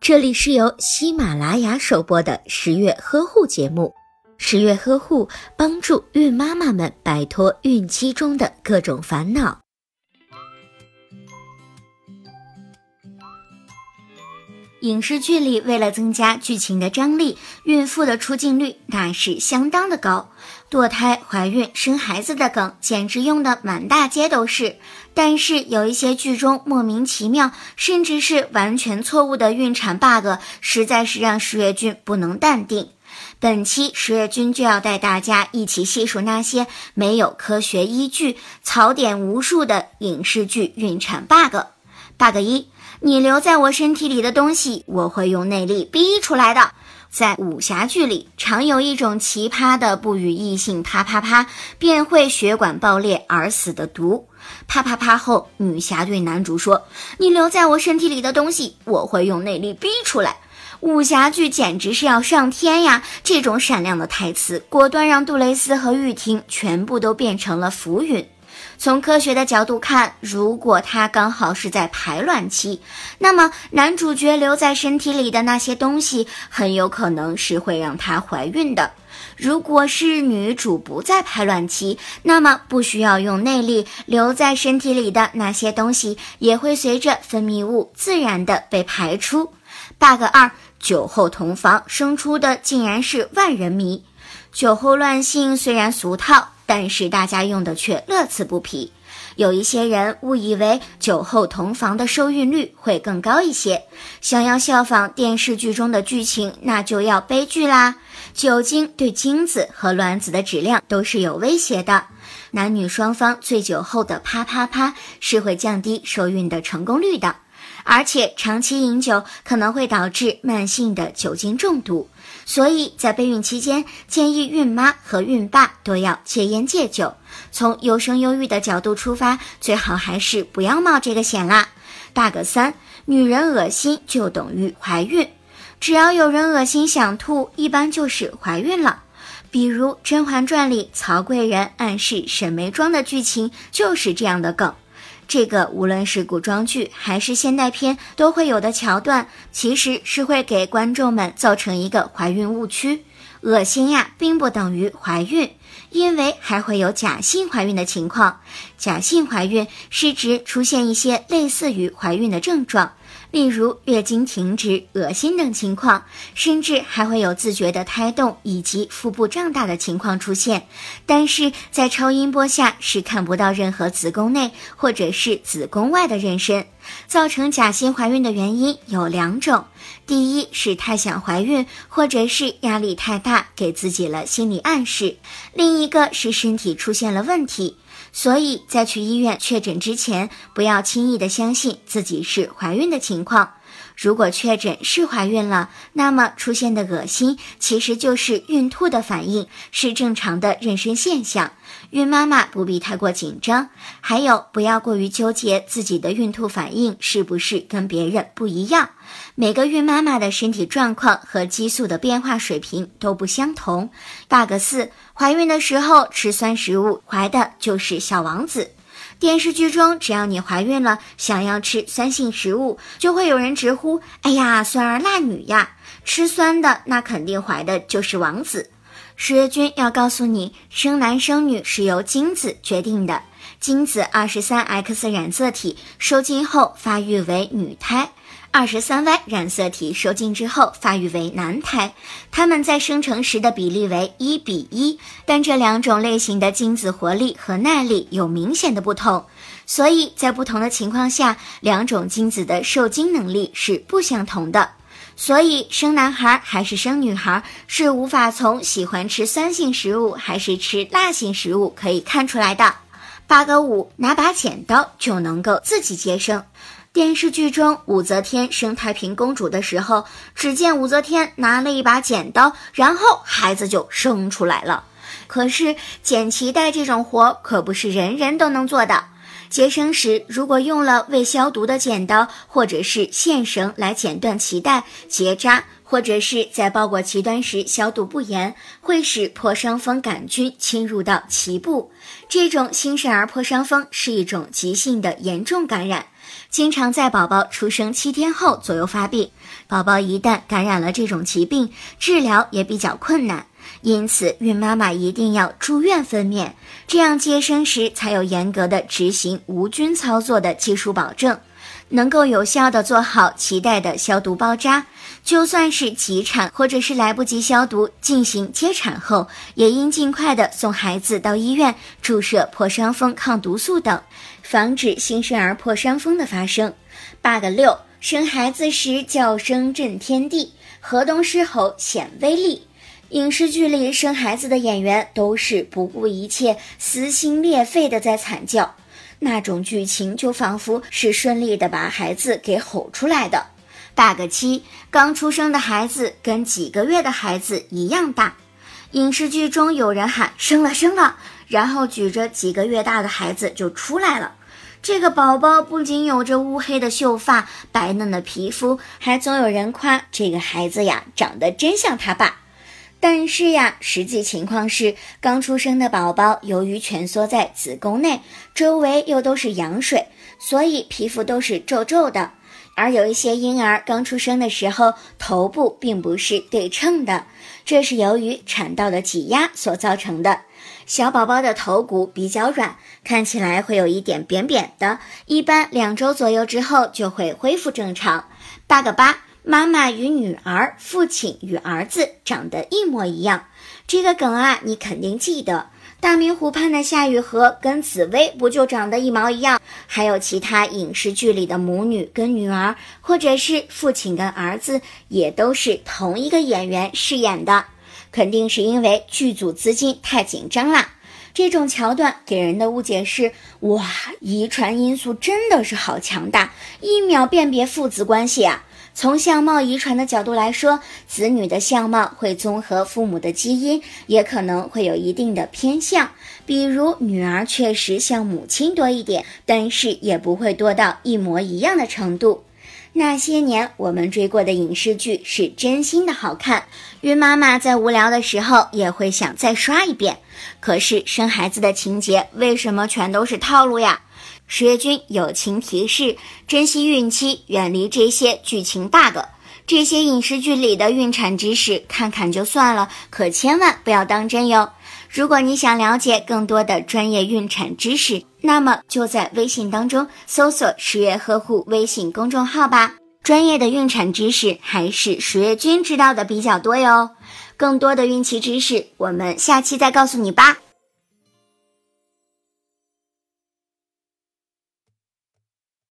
这里是由喜马拉雅首播的十月呵护节目。十月呵护帮助孕妈妈们摆脱孕期中的各种烦恼。影视剧里为了增加剧情的张力，孕妇的出镜率那是相当的高。堕胎、怀孕、生孩子的梗简直用的满大街都是，但是有一些剧中莫名其妙，甚至是完全错误的孕产 bug，实在是让十月君不能淡定。本期十月君就要带大家一起细数那些没有科学依据、槽点无数的影视剧孕产 bug。bug 一：你留在我身体里的东西，我会用内力逼出来的。在武侠剧里，常有一种奇葩的不与异性啪啪啪便会血管爆裂而死的毒。啪啪啪后，女侠对男主说：“你留在我身体里的东西，我会用内力逼出来。”武侠剧简直是要上天呀！这种闪亮的台词，果断让杜蕾斯和玉婷全部都变成了浮云。从科学的角度看，如果她刚好是在排卵期，那么男主角留在身体里的那些东西，很有可能是会让她怀孕的。如果是女主不在排卵期，那么不需要用内力，留在身体里的那些东西也会随着分泌物自然的被排出。bug 二：酒后同房生出的竟然是万人迷。酒后乱性虽然俗套。但是大家用的却乐此不疲，有一些人误以为酒后同房的受孕率会更高一些，想要效仿电视剧中的剧情，那就要悲剧啦！酒精对精子和卵子的质量都是有威胁的，男女双方醉酒后的啪啪啪是会降低受孕的成功率的。而且长期饮酒可能会导致慢性的酒精中毒，所以在备孕期间，建议孕妈和孕爸都要戒烟戒酒。从优生优育的角度出发，最好还是不要冒这个险啦。bug 三：女人恶心就等于怀孕，只要有人恶心想吐，一般就是怀孕了。比如《甄嬛传》里曹贵人暗示沈眉庄的剧情就是这样的梗。这个无论是古装剧还是现代片都会有的桥段，其实是会给观众们造成一个怀孕误区。恶心呀，并不等于怀孕，因为还会有假性怀孕的情况。假性怀孕是指出现一些类似于怀孕的症状。例如月经停止、恶心等情况，甚至还会有自觉的胎动以及腹部胀大的情况出现，但是在超音波下是看不到任何子宫内或者是子宫外的妊娠。造成假性怀孕的原因有两种，第一是太想怀孕，或者是压力太大，给自己了心理暗示；另另一个是身体出现了问题。所以在去医院确诊之前，不要轻易的相信自己是怀孕的情况。如果确诊是怀孕了，那么出现的恶心其实就是孕吐的反应，是正常的妊娠现象。孕妈妈不必太过紧张，还有不要过于纠结自己的孕吐反应是不是跟别人不一样。每个孕妈妈的身体状况和激素的变化水平都不相同。bug 四，怀孕的时候吃酸食物，怀的就是小王子。电视剧中，只要你怀孕了，想要吃酸性食物，就会有人直呼：“哎呀，酸儿辣女呀！”吃酸的，那肯定怀的就是王子。十月君要告诉你，生男生女是由精子决定的，精子二十三 X 染色体受精后发育为女胎。二十三 Y 染色体受精之后发育为男胎，它们在生成时的比例为一比一，但这两种类型的精子活力和耐力有明显的不同，所以在不同的情况下，两种精子的受精能力是不相同的。所以生男孩还是生女孩是无法从喜欢吃酸性食物还是吃辣性食物可以看出来的。八个五，拿把剪刀就能够自己接生。电视剧中，武则天生太平公主的时候，只见武则天拿了一把剪刀，然后孩子就生出来了。可是剪脐带这种活可不是人人都能做的。接生时，如果用了未消毒的剪刀或者是线绳来剪断脐带、结扎，或者是在包裹脐端时消毒不严，会使破伤风杆菌侵入到脐部。这种新生儿破伤风是一种急性的严重感染。经常在宝宝出生七天后左右发病。宝宝一旦感染了这种疾病，治疗也比较困难，因此孕妈妈一定要住院分娩，这样接生时才有严格的执行无菌操作的技术保证。能够有效的做好脐带的消毒包扎，就算是急产或者是来不及消毒进行接产后，也应尽快的送孩子到医院注射破伤风抗毒素等，防止新生儿破伤风的发生。bug 六，生孩子时叫声震天地，河东狮吼显威力。影视剧里生孩子的演员都是不顾一切、撕心裂肺的在惨叫。那种剧情就仿佛是顺利的把孩子给吼出来的。bug 七，刚出生的孩子跟几个月的孩子一样大。影视剧中有人喊生了生了，然后举着几个月大的孩子就出来了。这个宝宝不仅有着乌黑的秀发、白嫩的皮肤，还总有人夸这个孩子呀长得真像他爸。但是呀，实际情况是，刚出生的宝宝由于蜷缩在子宫内，周围又都是羊水，所以皮肤都是皱皱的。而有一些婴儿刚出生的时候，头部并不是对称的，这是由于产道的挤压所造成的。小宝宝的头骨比较软，看起来会有一点扁扁的，一般两周左右之后就会恢复正常。八个八。妈妈与女儿，父亲与儿子长得一模一样，这个梗啊，你肯定记得。大明湖畔的夏雨荷跟紫薇不就长得一毛一样？还有其他影视剧里的母女跟女儿，或者是父亲跟儿子，也都是同一个演员饰演的，肯定是因为剧组资金太紧张啦。这种桥段给人的误解是：哇，遗传因素真的是好强大，一秒辨别父子关系啊！从相貌遗传的角度来说，子女的相貌会综合父母的基因，也可能会有一定的偏向。比如女儿确实像母亲多一点，但是也不会多到一模一样的程度。那些年我们追过的影视剧是真心的好看，孕妈妈在无聊的时候也会想再刷一遍。可是生孩子的情节为什么全都是套路呀？十月君友情提示：珍惜孕期，远离这些剧情 bug。这些影视剧里的孕产知识，看看就算了，可千万不要当真哟。如果你想了解更多的专业孕产知识，那么就在微信当中搜索“十月呵护”微信公众号吧。专业的孕产知识还是十月君知道的比较多哟。更多的孕期知识，我们下期再告诉你吧。